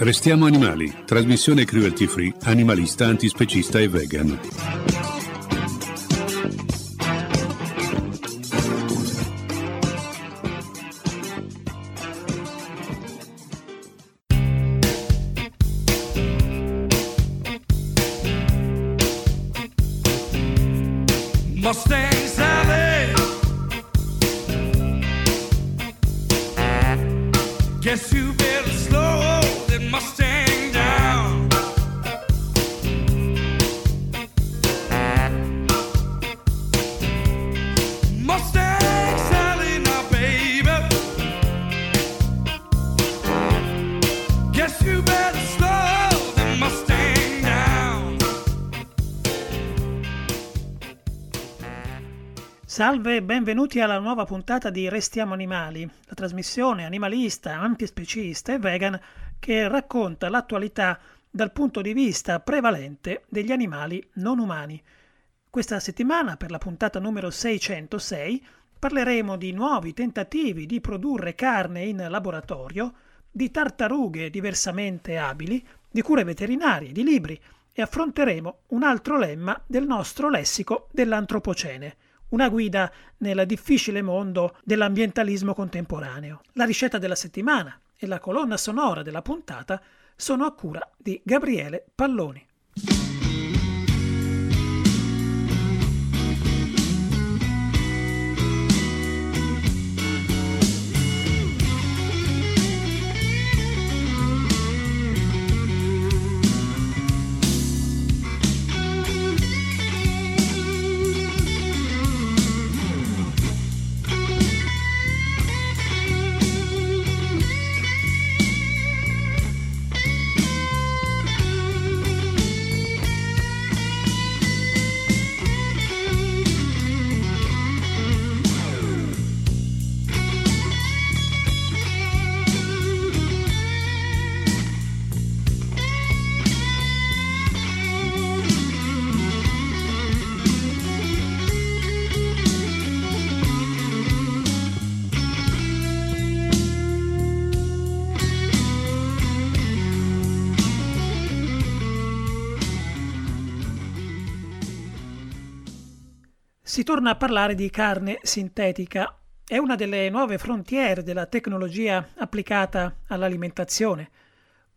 Restiamo animali, trasmissione cruelty free, animalista, antispecista e vegan. Salve e benvenuti alla nuova puntata di Restiamo Animali, la trasmissione animalista, ampiespecista e vegan che racconta l'attualità dal punto di vista prevalente degli animali non umani. Questa settimana, per la puntata numero 606, parleremo di nuovi tentativi di produrre carne in laboratorio, di tartarughe diversamente abili, di cure veterinarie, di libri e affronteremo un altro lemma del nostro lessico dell'antropocene, una guida nel difficile mondo dell'ambientalismo contemporaneo. La ricetta della settimana e la colonna sonora della puntata sono a cura di Gabriele Palloni. Si torna a parlare di carne sintetica. È una delle nuove frontiere della tecnologia applicata all'alimentazione.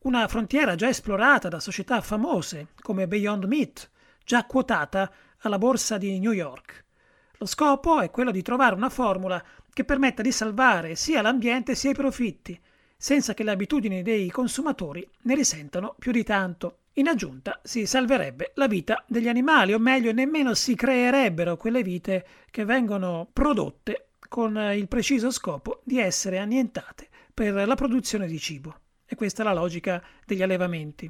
Una frontiera già esplorata da società famose come Beyond Meat, già quotata alla borsa di New York. Lo scopo è quello di trovare una formula che permetta di salvare sia l'ambiente sia i profitti, senza che le abitudini dei consumatori ne risentano più di tanto. In aggiunta si salverebbe la vita degli animali, o meglio, nemmeno si creerebbero quelle vite che vengono prodotte con il preciso scopo di essere annientate per la produzione di cibo. E questa è la logica degli allevamenti.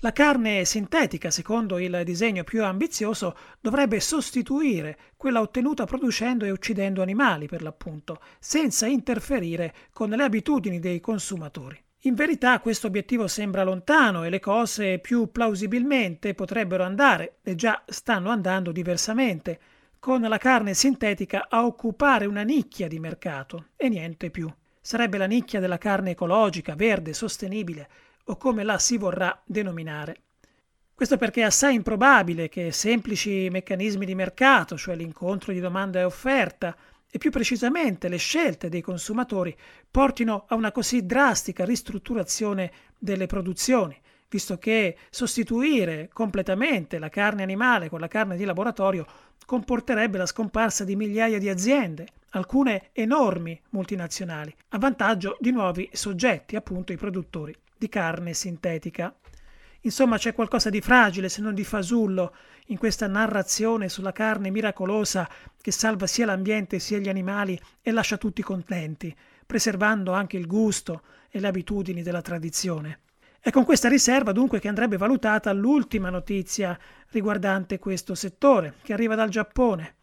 La carne sintetica, secondo il disegno più ambizioso, dovrebbe sostituire quella ottenuta producendo e uccidendo animali, per l'appunto, senza interferire con le abitudini dei consumatori. In verità questo obiettivo sembra lontano e le cose più plausibilmente potrebbero andare, e già stanno andando diversamente, con la carne sintetica a occupare una nicchia di mercato e niente più. Sarebbe la nicchia della carne ecologica, verde, sostenibile, o come la si vorrà denominare. Questo perché è assai improbabile che semplici meccanismi di mercato, cioè l'incontro di domanda e offerta, e più precisamente le scelte dei consumatori portino a una così drastica ristrutturazione delle produzioni, visto che sostituire completamente la carne animale con la carne di laboratorio comporterebbe la scomparsa di migliaia di aziende, alcune enormi multinazionali, a vantaggio di nuovi soggetti, appunto i produttori di carne sintetica. Insomma, c'è qualcosa di fragile, se non di fasullo, in questa narrazione sulla carne miracolosa che salva sia l'ambiente sia gli animali e lascia tutti contenti, preservando anche il gusto e le abitudini della tradizione. È con questa riserva dunque che andrebbe valutata l'ultima notizia riguardante questo settore, che arriva dal Giappone.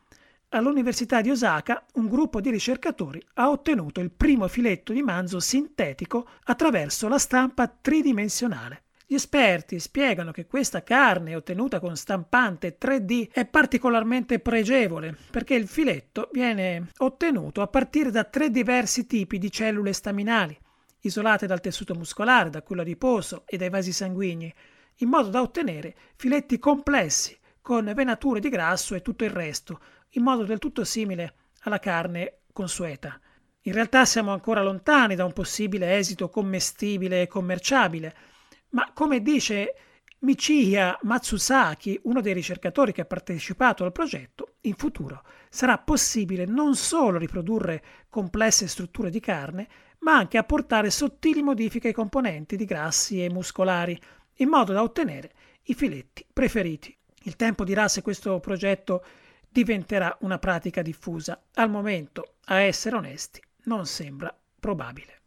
All'Università di Osaka un gruppo di ricercatori ha ottenuto il primo filetto di manzo sintetico attraverso la stampa tridimensionale. Gli esperti spiegano che questa carne ottenuta con stampante 3D è particolarmente pregevole perché il filetto viene ottenuto a partire da tre diversi tipi di cellule staminali, isolate dal tessuto muscolare, da quello adiposo e dai vasi sanguigni, in modo da ottenere filetti complessi con venature di grasso e tutto il resto, in modo del tutto simile alla carne consueta. In realtà siamo ancora lontani da un possibile esito commestibile e commerciabile, ma come dice Michiya Matsusaki, uno dei ricercatori che ha partecipato al progetto, in futuro sarà possibile non solo riprodurre complesse strutture di carne, ma anche apportare sottili modifiche ai componenti di grassi e muscolari, in modo da ottenere i filetti preferiti. Il tempo dirà se questo progetto diventerà una pratica diffusa. Al momento, a essere onesti, non sembra probabile.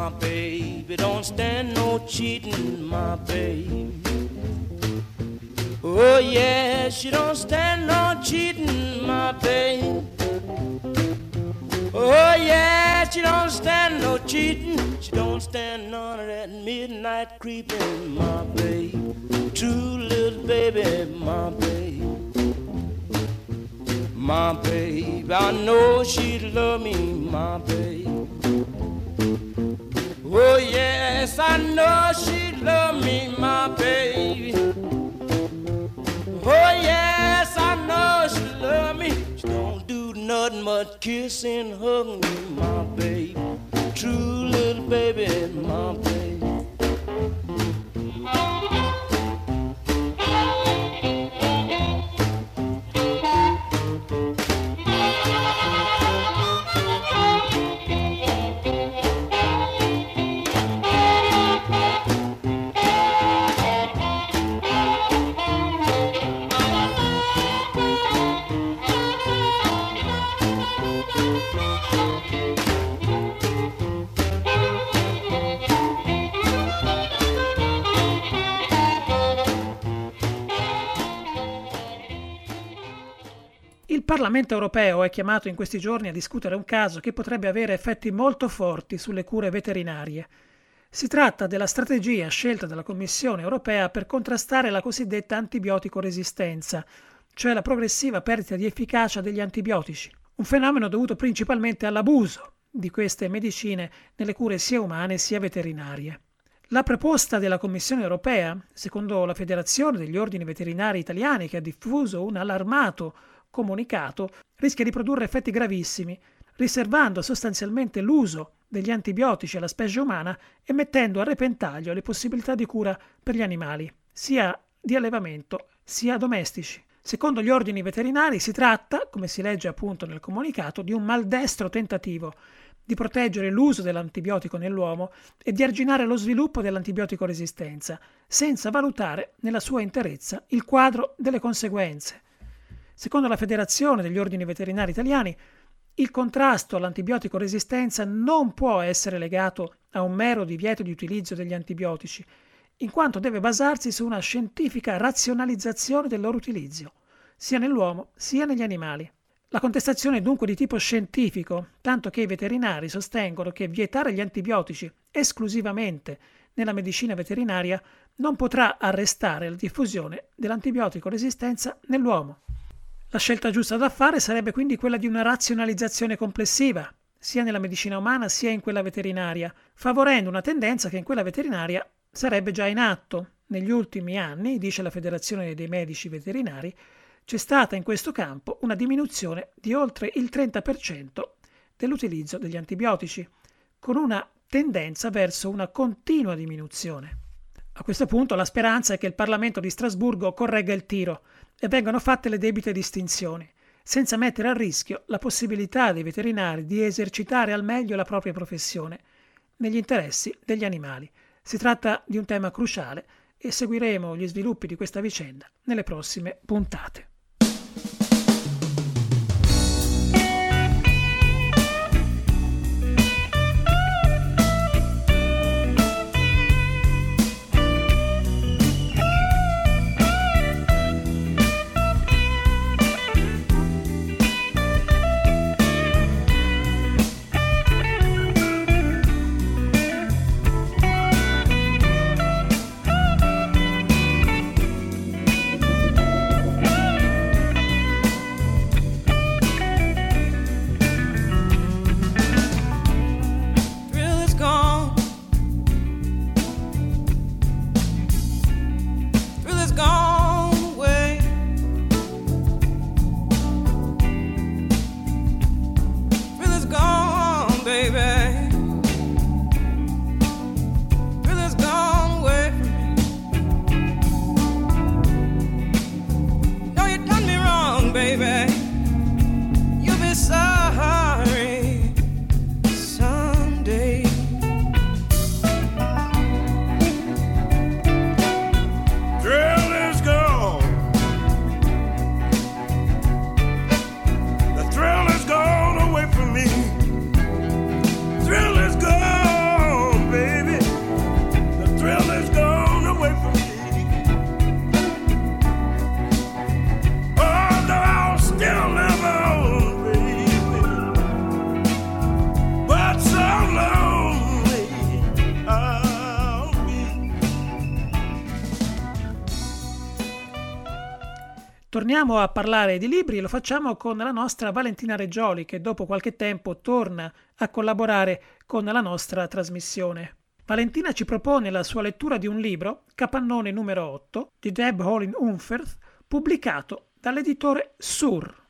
My baby don't stand no cheating, my baby. Oh yeah, she don't stand no cheating, my baby. Oh yeah, she don't stand no cheating. She don't stand none of that midnight creeping, my baby. True little baby, my baby. My baby, I know she'd love me, my baby. But kiss and hug me, my baby. True little baby, my baby. Il Parlamento europeo è chiamato in questi giorni a discutere un caso che potrebbe avere effetti molto forti sulle cure veterinarie. Si tratta della strategia scelta dalla Commissione europea per contrastare la cosiddetta antibiotico resistenza, cioè la progressiva perdita di efficacia degli antibiotici, un fenomeno dovuto principalmente all'abuso di queste medicine nelle cure sia umane sia veterinarie. La proposta della Commissione europea, secondo la Federazione degli Ordini Veterinari Italiani che ha diffuso un allarmato comunicato, rischia di produrre effetti gravissimi, riservando sostanzialmente l'uso degli antibiotici alla specie umana e mettendo a repentaglio le possibilità di cura per gli animali, sia di allevamento sia domestici. Secondo gli ordini veterinari si tratta, come si legge appunto nel comunicato, di un maldestro tentativo di proteggere l'uso dell'antibiotico nell'uomo e di arginare lo sviluppo dell'antibiotico resistenza, senza valutare nella sua interezza il quadro delle conseguenze. Secondo la Federazione degli Ordini Veterinari Italiani, il contrasto all'antibiotico resistenza non può essere legato a un mero divieto di utilizzo degli antibiotici, in quanto deve basarsi su una scientifica razionalizzazione del loro utilizzo, sia nell'uomo sia negli animali. La contestazione è dunque di tipo scientifico, tanto che i veterinari sostengono che vietare gli antibiotici esclusivamente nella medicina veterinaria non potrà arrestare la diffusione dell'antibiotico resistenza nell'uomo. La scelta giusta da fare sarebbe quindi quella di una razionalizzazione complessiva, sia nella medicina umana sia in quella veterinaria, favorendo una tendenza che in quella veterinaria sarebbe già in atto. Negli ultimi anni, dice la Federazione dei Medici Veterinari, c'è stata in questo campo una diminuzione di oltre il 30% dell'utilizzo degli antibiotici, con una tendenza verso una continua diminuzione. A questo punto la speranza è che il Parlamento di Strasburgo corregga il tiro e vengano fatte le debite distinzioni, senza mettere a rischio la possibilità dei veterinari di esercitare al meglio la propria professione negli interessi degli animali. Si tratta di un tema cruciale e seguiremo gli sviluppi di questa vicenda nelle prossime puntate. Torniamo a parlare di libri e lo facciamo con la nostra Valentina Reggioli che dopo qualche tempo torna a collaborare con la nostra trasmissione. Valentina ci propone la sua lettura di un libro, Capannone numero 8, di Deb Holin Unferth, pubblicato dall'editore Sur.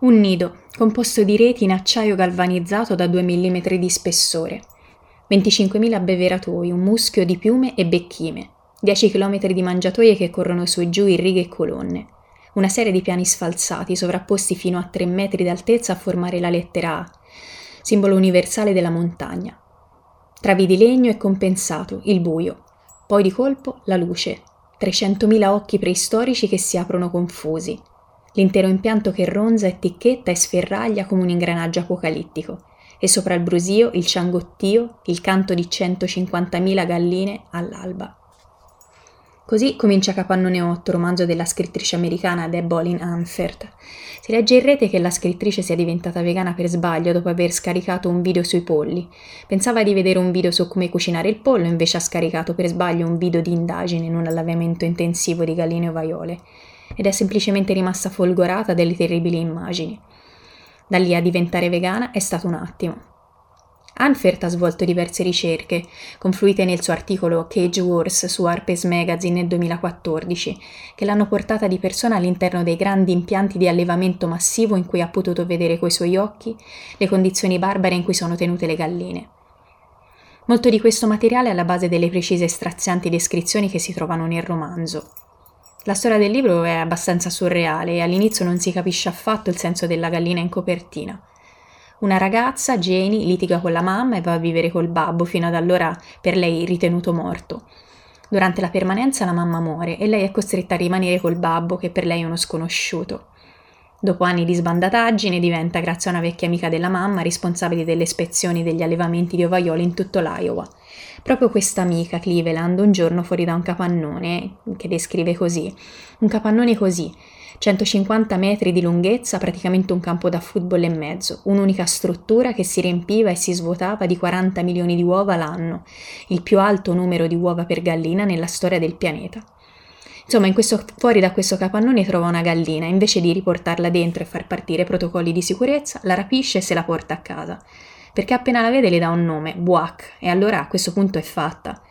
Un nido, composto di reti in acciaio galvanizzato da 2 mm di spessore. 25.000 abbeveratoi, un muschio di piume e becchime. 10 km di mangiatoie che corrono su e giù in righe e colonne. Una serie di piani sfalsati, sovrapposti fino a 3 metri d'altezza a formare la lettera A, simbolo universale della montagna. Travi di legno e compensato, il buio. Poi di colpo la luce. 300.000 occhi preistorici che si aprono confusi. L'intero impianto che ronza e ticchetta e sferraglia come un ingranaggio apocalittico. E sopra il brusio, il ciangottio, il canto di 150.000 galline all'alba. Così comincia Capannone 8, romanzo della scrittrice americana Deb Olin Anfert. Si legge in rete che la scrittrice sia diventata vegana per sbaglio dopo aver scaricato un video sui polli. Pensava di vedere un video su come cucinare il pollo, invece ha scaricato per sbaglio un video di indagine in un allevamento intensivo di galline ovaiole. Ed è semplicemente rimasta folgorata delle terribili immagini. Da lì a diventare vegana è stato un attimo. Anfert ha svolto diverse ricerche, confluite nel suo articolo Cage Wars su Harper's Magazine nel 2014, che l'hanno portata di persona all'interno dei grandi impianti di allevamento massivo in cui ha potuto vedere coi suoi occhi le condizioni barbare in cui sono tenute le galline. Molto di questo materiale è alla base delle precise e strazianti descrizioni che si trovano nel romanzo. La storia del libro è abbastanza surreale e all'inizio non si capisce affatto il senso della gallina in copertina. Una ragazza, Jenny, litiga con la mamma e va a vivere col babbo, fino ad allora per lei ritenuto morto. Durante la permanenza la mamma muore e lei è costretta a rimanere col babbo, che per lei è uno sconosciuto. Dopo anni di sbandataggine diventa, grazie a una vecchia amica della mamma, responsabile delle ispezioni degli allevamenti di ovaioli in tutto l'Iowa. Proprio questa amica, Cleveland, un giorno fuori da un capannone, che descrive così, un capannone così, 150 metri di lunghezza, praticamente un campo da football e mezzo, un'unica struttura che si riempiva e si svuotava di 40 milioni di uova l'anno, il più alto numero di uova per gallina nella storia del pianeta. Insomma, questo, fuori da questo capannone trova una gallina, invece di riportarla dentro e far partire protocolli di sicurezza, la rapisce e se la porta a casa. Perché appena la vede le dà un nome, Buac, e allora a questo punto è fatta.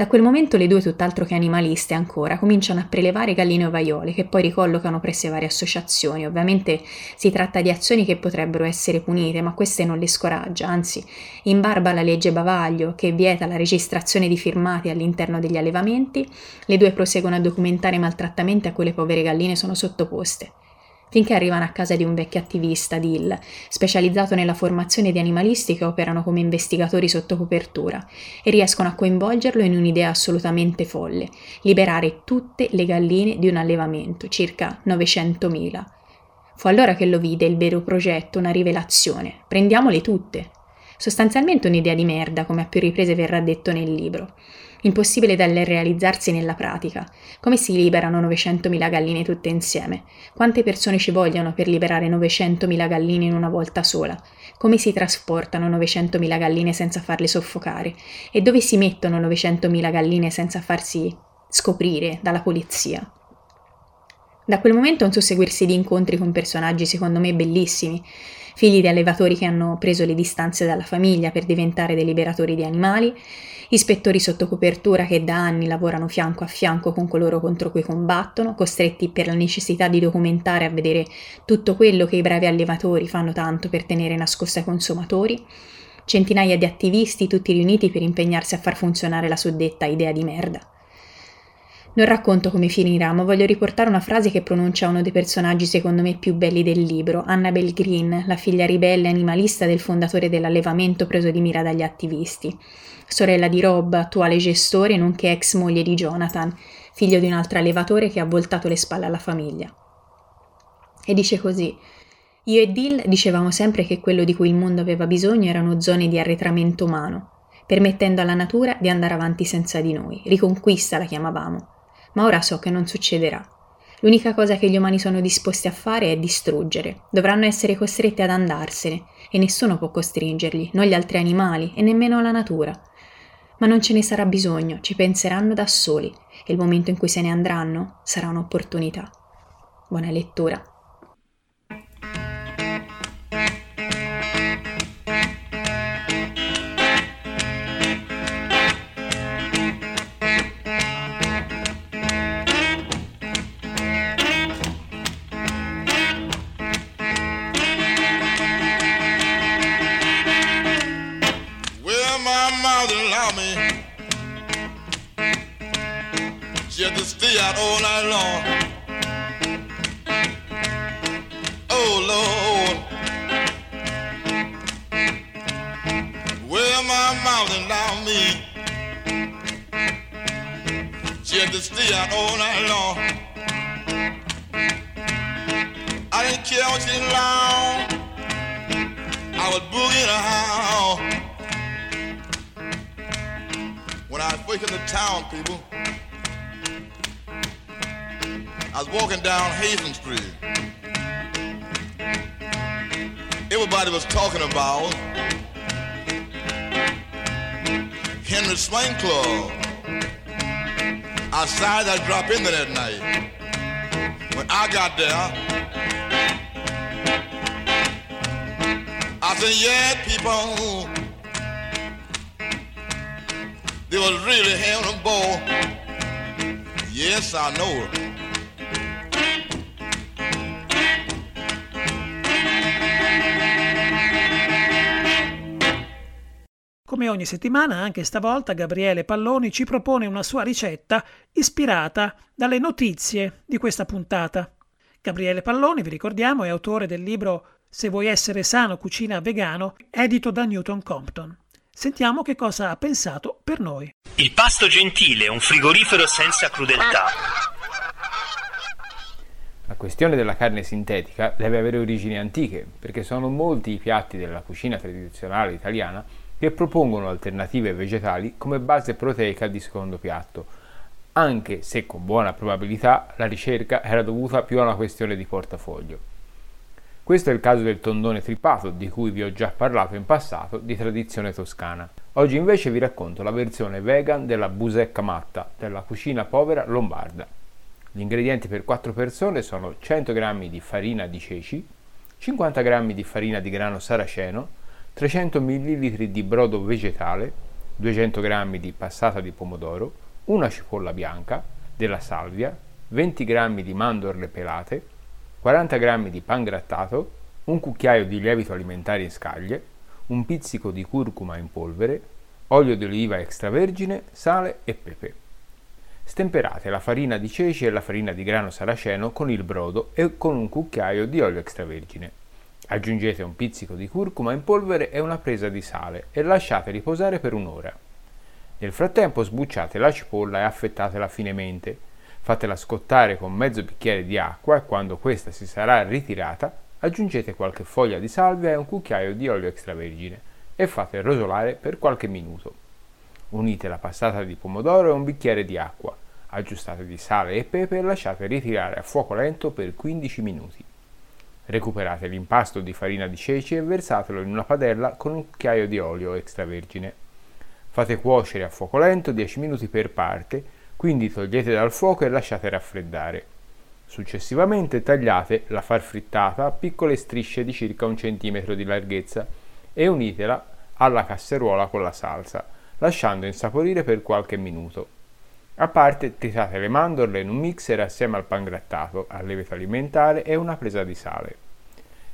Da quel momento le due, tutt'altro che animaliste ancora, cominciano a prelevare galline ovaiole che poi ricollocano presso varie associazioni. Ovviamente si tratta di azioni che potrebbero essere punite, ma queste non le scoraggia, anzi, in barba alla legge Bavaglio che vieta la registrazione di firmati all'interno degli allevamenti, le due proseguono a documentare i maltrattamenti a cui le povere galline sono sottoposte finché arrivano a casa di un vecchio attivista, Dill, specializzato nella formazione di animalisti che operano come investigatori sotto copertura, e riescono a coinvolgerlo in un'idea assolutamente folle, liberare tutte le galline di un allevamento, circa 900.000. Fu allora che lo vide il vero progetto, una rivelazione. Prendiamole tutte. Sostanzialmente un'idea di merda, come a più riprese verrà detto nel libro impossibile da realizzarsi nella pratica. Come si liberano 900.000 galline tutte insieme? Quante persone ci vogliono per liberare 900.000 galline in una volta sola? Come si trasportano 900.000 galline senza farle soffocare? E dove si mettono 900.000 galline senza farsi scoprire dalla polizia? Da quel momento un susseguirsi di incontri con personaggi secondo me bellissimi, figli di allevatori che hanno preso le distanze dalla famiglia per diventare dei liberatori di animali, ispettori sotto copertura che da anni lavorano fianco a fianco con coloro contro cui combattono, costretti per la necessità di documentare e vedere tutto quello che i bravi allevatori fanno tanto per tenere nascosto ai consumatori, centinaia di attivisti tutti riuniti per impegnarsi a far funzionare la suddetta idea di merda. Non racconto come finirà, ma voglio riportare una frase che pronuncia uno dei personaggi secondo me più belli del libro, Annabel Green, la figlia ribelle animalista del fondatore dell'allevamento preso di mira dagli attivisti sorella di Rob, attuale gestore, nonché ex moglie di Jonathan, figlio di un altro allevatore che ha voltato le spalle alla famiglia. E dice così: Io e Dill dicevamo sempre che quello di cui il mondo aveva bisogno erano zone di arretramento umano. permettendo alla natura di andare avanti senza di noi. Riconquista la chiamavamo. Ma ora so che non succederà. L'unica cosa che gli umani sono disposti a fare è distruggere. Dovranno essere costretti ad andarsene e nessuno può costringerli, non gli altri animali e nemmeno la natura. Ma non ce ne sarà bisogno, ci penseranno da soli e il momento in cui se ne andranno sarà un'opportunità. Buona lettura. Everybody was talking about Henry Swing Club. I decided I'd drop in there that night. When I got there, I said, yeah, people, they was really having a ball. Yes, I know it. Come ogni settimana, anche stavolta Gabriele Palloni ci propone una sua ricetta ispirata dalle notizie di questa puntata. Gabriele Palloni, vi ricordiamo, è autore del libro Se vuoi essere sano, cucina vegano, edito da Newton Compton. Sentiamo che cosa ha pensato per noi. Il pasto gentile, un frigorifero senza crudeltà. La questione della carne sintetica deve avere origini antiche, perché sono molti i piatti della cucina tradizionale italiana che propongono alternative vegetali come base proteica di secondo piatto, anche se con buona probabilità la ricerca era dovuta più a una questione di portafoglio. Questo è il caso del tondone trippato, di cui vi ho già parlato in passato, di tradizione toscana. Oggi invece vi racconto la versione vegan della busecca matta, della cucina povera lombarda. Gli ingredienti per 4 persone sono 100 g di farina di ceci, 50 g di farina di grano saraceno, 300 ml di brodo vegetale, 200 g di passata di pomodoro, una cipolla bianca, della salvia, 20 g di mandorle pelate, 40 g di pan grattato, un cucchiaio di lievito alimentare in scaglie, un pizzico di curcuma in polvere, olio di oliva extravergine, sale e pepe. Stemperate la farina di ceci e la farina di grano saraceno con il brodo e con un cucchiaio di olio extravergine. Aggiungete un pizzico di curcuma in polvere e una presa di sale e lasciate riposare per un'ora. Nel frattempo sbucciate la cipolla e affettatela finemente. Fatela scottare con mezzo bicchiere di acqua e quando questa si sarà ritirata aggiungete qualche foglia di salvia e un cucchiaio di olio extravergine e fate rosolare per qualche minuto. Unite la passata di pomodoro e un bicchiere di acqua, aggiustate di sale e pepe e lasciate ritirare a fuoco lento per 15 minuti. Recuperate l'impasto di farina di ceci e versatelo in una padella con un cucchiaio di olio extravergine. Fate cuocere a fuoco lento 10 minuti per parte, quindi togliete dal fuoco e lasciate raffreddare. Successivamente tagliate la farfrittata a piccole strisce di circa un centimetro di larghezza e unitela alla casseruola con la salsa, lasciando insaporire per qualche minuto. A parte tritate le mandorle in un mixer assieme al pan grattato, al lievito alimentare e una presa di sale.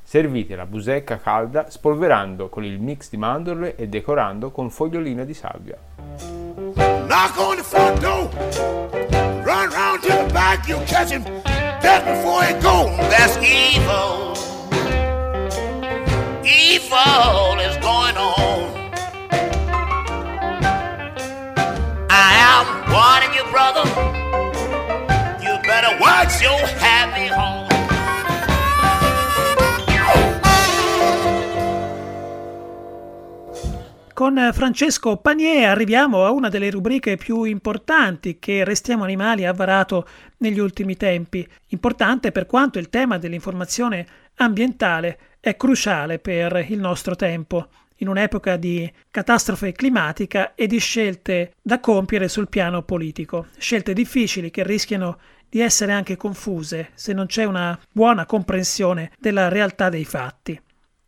Servite la busecca calda spolverando con il mix di mandorle e decorando con foglioline di salvia. Knock on the front door. Run round to the back, you catch him just before he go. That's evil. Evil is Con eh, Francesco Panier arriviamo a una delle rubriche più importanti che Restiamo Animali ha varato negli ultimi tempi. Importante per quanto il tema dell'informazione ambientale è cruciale per il nostro tempo, in un'epoca di catastrofe climatica e di scelte da compiere sul piano politico. Scelte difficili che rischiano di essere anche confuse se non c'è una buona comprensione della realtà dei fatti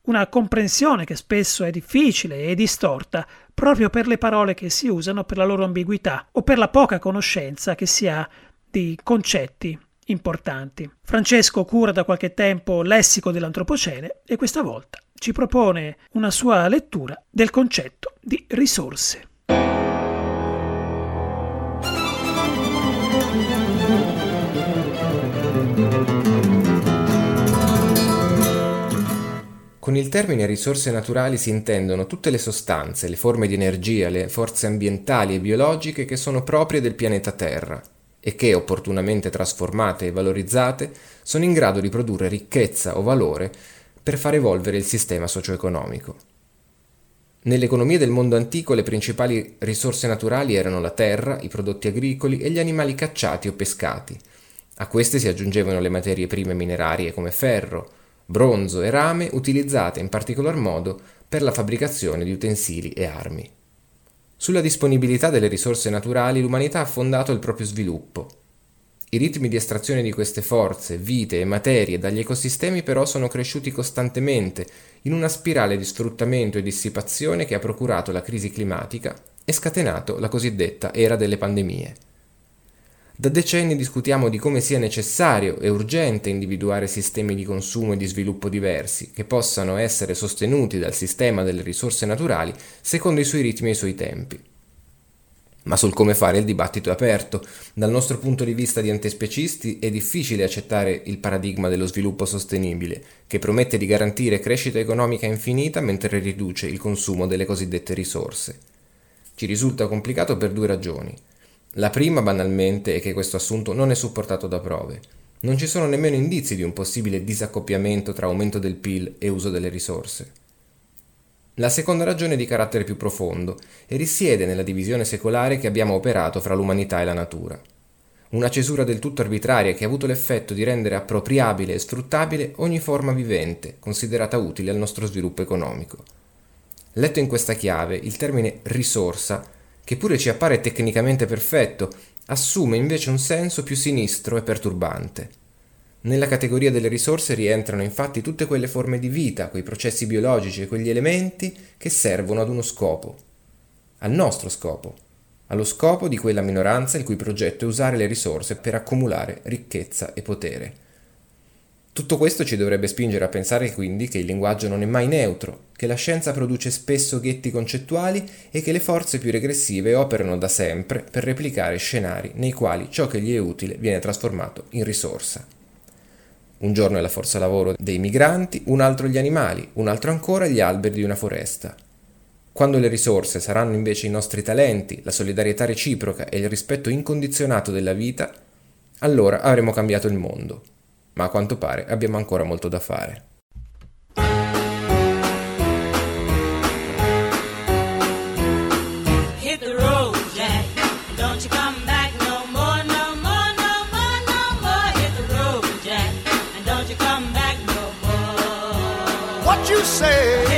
una comprensione che spesso è difficile e distorta proprio per le parole che si usano, per la loro ambiguità o per la poca conoscenza che si ha di concetti importanti. Francesco cura da qualche tempo Lessico dell'Antropocene e questa volta ci propone una sua lettura del concetto di risorse. Con il termine risorse naturali si intendono tutte le sostanze, le forme di energia, le forze ambientali e biologiche che sono proprie del pianeta Terra e che, opportunamente trasformate e valorizzate, sono in grado di produrre ricchezza o valore per far evolvere il sistema socio-economico. Nelle economie del mondo antico le principali risorse naturali erano la terra, i prodotti agricoli e gli animali cacciati o pescati. A queste si aggiungevano le materie prime minerarie come ferro, bronzo e rame utilizzate in particolar modo per la fabbricazione di utensili e armi. Sulla disponibilità delle risorse naturali l'umanità ha fondato il proprio sviluppo. I ritmi di estrazione di queste forze, vite e materie dagli ecosistemi però sono cresciuti costantemente in una spirale di sfruttamento e dissipazione che ha procurato la crisi climatica e scatenato la cosiddetta era delle pandemie. Da decenni discutiamo di come sia necessario e urgente individuare sistemi di consumo e di sviluppo diversi, che possano essere sostenuti dal sistema delle risorse naturali secondo i suoi ritmi e i suoi tempi. Ma sul come fare il dibattito è aperto. Dal nostro punto di vista di antespecisti è difficile accettare il paradigma dello sviluppo sostenibile, che promette di garantire crescita economica infinita mentre riduce il consumo delle cosiddette risorse. Ci risulta complicato per due ragioni. La prima, banalmente, è che questo assunto non è supportato da prove. Non ci sono nemmeno indizi di un possibile disaccoppiamento tra aumento del PIL e uso delle risorse. La seconda ragione è di carattere più profondo e risiede nella divisione secolare che abbiamo operato fra l'umanità e la natura. Una cesura del tutto arbitraria che ha avuto l'effetto di rendere appropriabile e sfruttabile ogni forma vivente, considerata utile al nostro sviluppo economico. Letto in questa chiave, il termine risorsa che pure ci appare tecnicamente perfetto, assume invece un senso più sinistro e perturbante. Nella categoria delle risorse rientrano infatti tutte quelle forme di vita, quei processi biologici e quegli elementi che servono ad uno scopo, al nostro scopo, allo scopo di quella minoranza il cui progetto è usare le risorse per accumulare ricchezza e potere. Tutto questo ci dovrebbe spingere a pensare quindi che il linguaggio non è mai neutro, che la scienza produce spesso ghetti concettuali e che le forze più regressive operano da sempre per replicare scenari nei quali ciò che gli è utile viene trasformato in risorsa. Un giorno è la forza lavoro dei migranti, un altro gli animali, un altro ancora gli alberi di una foresta. Quando le risorse saranno invece i nostri talenti, la solidarietà reciproca e il rispetto incondizionato della vita, allora avremo cambiato il mondo ma a quanto pare abbiamo ancora molto da fare. What you say?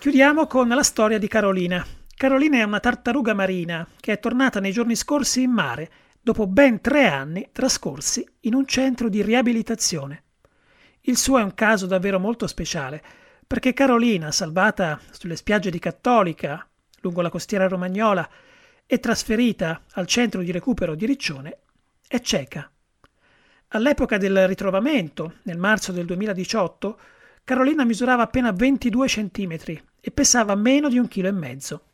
Chiudiamo con la storia di Carolina. Carolina è una tartaruga marina che è tornata nei giorni scorsi in mare dopo ben tre anni trascorsi in un centro di riabilitazione. Il suo è un caso davvero molto speciale, perché Carolina, salvata sulle spiagge di Cattolica, lungo la costiera romagnola, e trasferita al centro di recupero di Riccione, è cieca. All'epoca del ritrovamento, nel marzo del 2018, Carolina misurava appena 22 centimetri e pesava meno di un chilo e mezzo.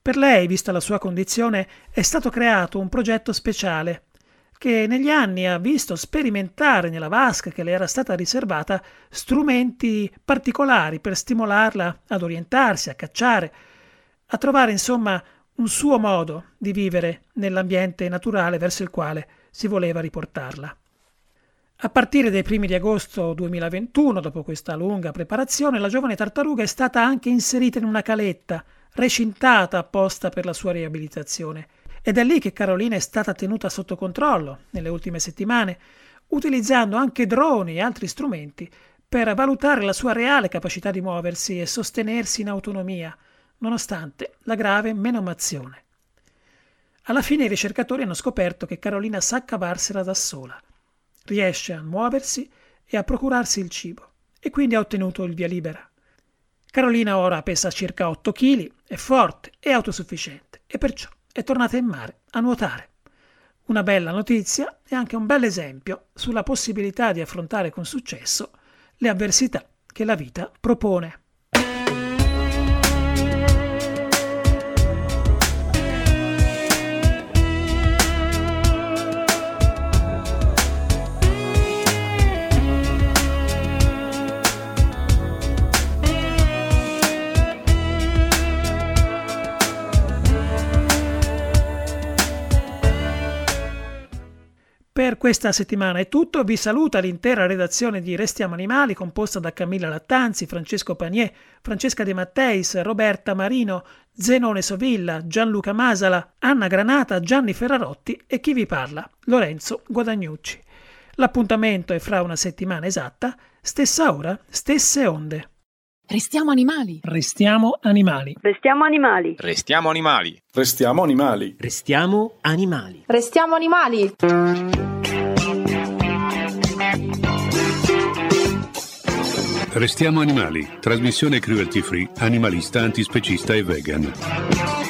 Per lei, vista la sua condizione, è stato creato un progetto speciale che negli anni ha visto sperimentare nella vasca che le era stata riservata strumenti particolari per stimolarla ad orientarsi, a cacciare, a trovare insomma un suo modo di vivere nell'ambiente naturale verso il quale si voleva riportarla. A partire dai primi di agosto 2021, dopo questa lunga preparazione, la giovane tartaruga è stata anche inserita in una caletta, recintata apposta per la sua riabilitazione. Ed è lì che Carolina è stata tenuta sotto controllo nelle ultime settimane, utilizzando anche droni e altri strumenti per valutare la sua reale capacità di muoversi e sostenersi in autonomia, nonostante la grave menomazione. Alla fine i ricercatori hanno scoperto che Carolina sa cavarsela da sola, riesce a muoversi e a procurarsi il cibo, e quindi ha ottenuto il via libera. Carolina ora pesa circa 8 kg, è forte e autosufficiente e perciò è tornata in mare a nuotare. Una bella notizia e anche un bel esempio sulla possibilità di affrontare con successo le avversità che la vita propone. Per questa settimana è tutto, vi saluta l'intera redazione di Restiamo Animali composta da Camilla Lattanzi, Francesco Panier, Francesca De Matteis, Roberta Marino, Zenone Sovilla, Gianluca Masala, Anna Granata, Gianni Ferrarotti e chi vi parla, Lorenzo Guadagnucci. L'appuntamento è fra una settimana esatta, stessa ora, stesse onde. Restiamo animali. Restiamo animali. Restiamo animali. Restiamo animali. Restiamo animali. Restiamo animali. Restiamo animali. Restiamo animali, trasmissione cruelty free, animalista, antispecista e vegan.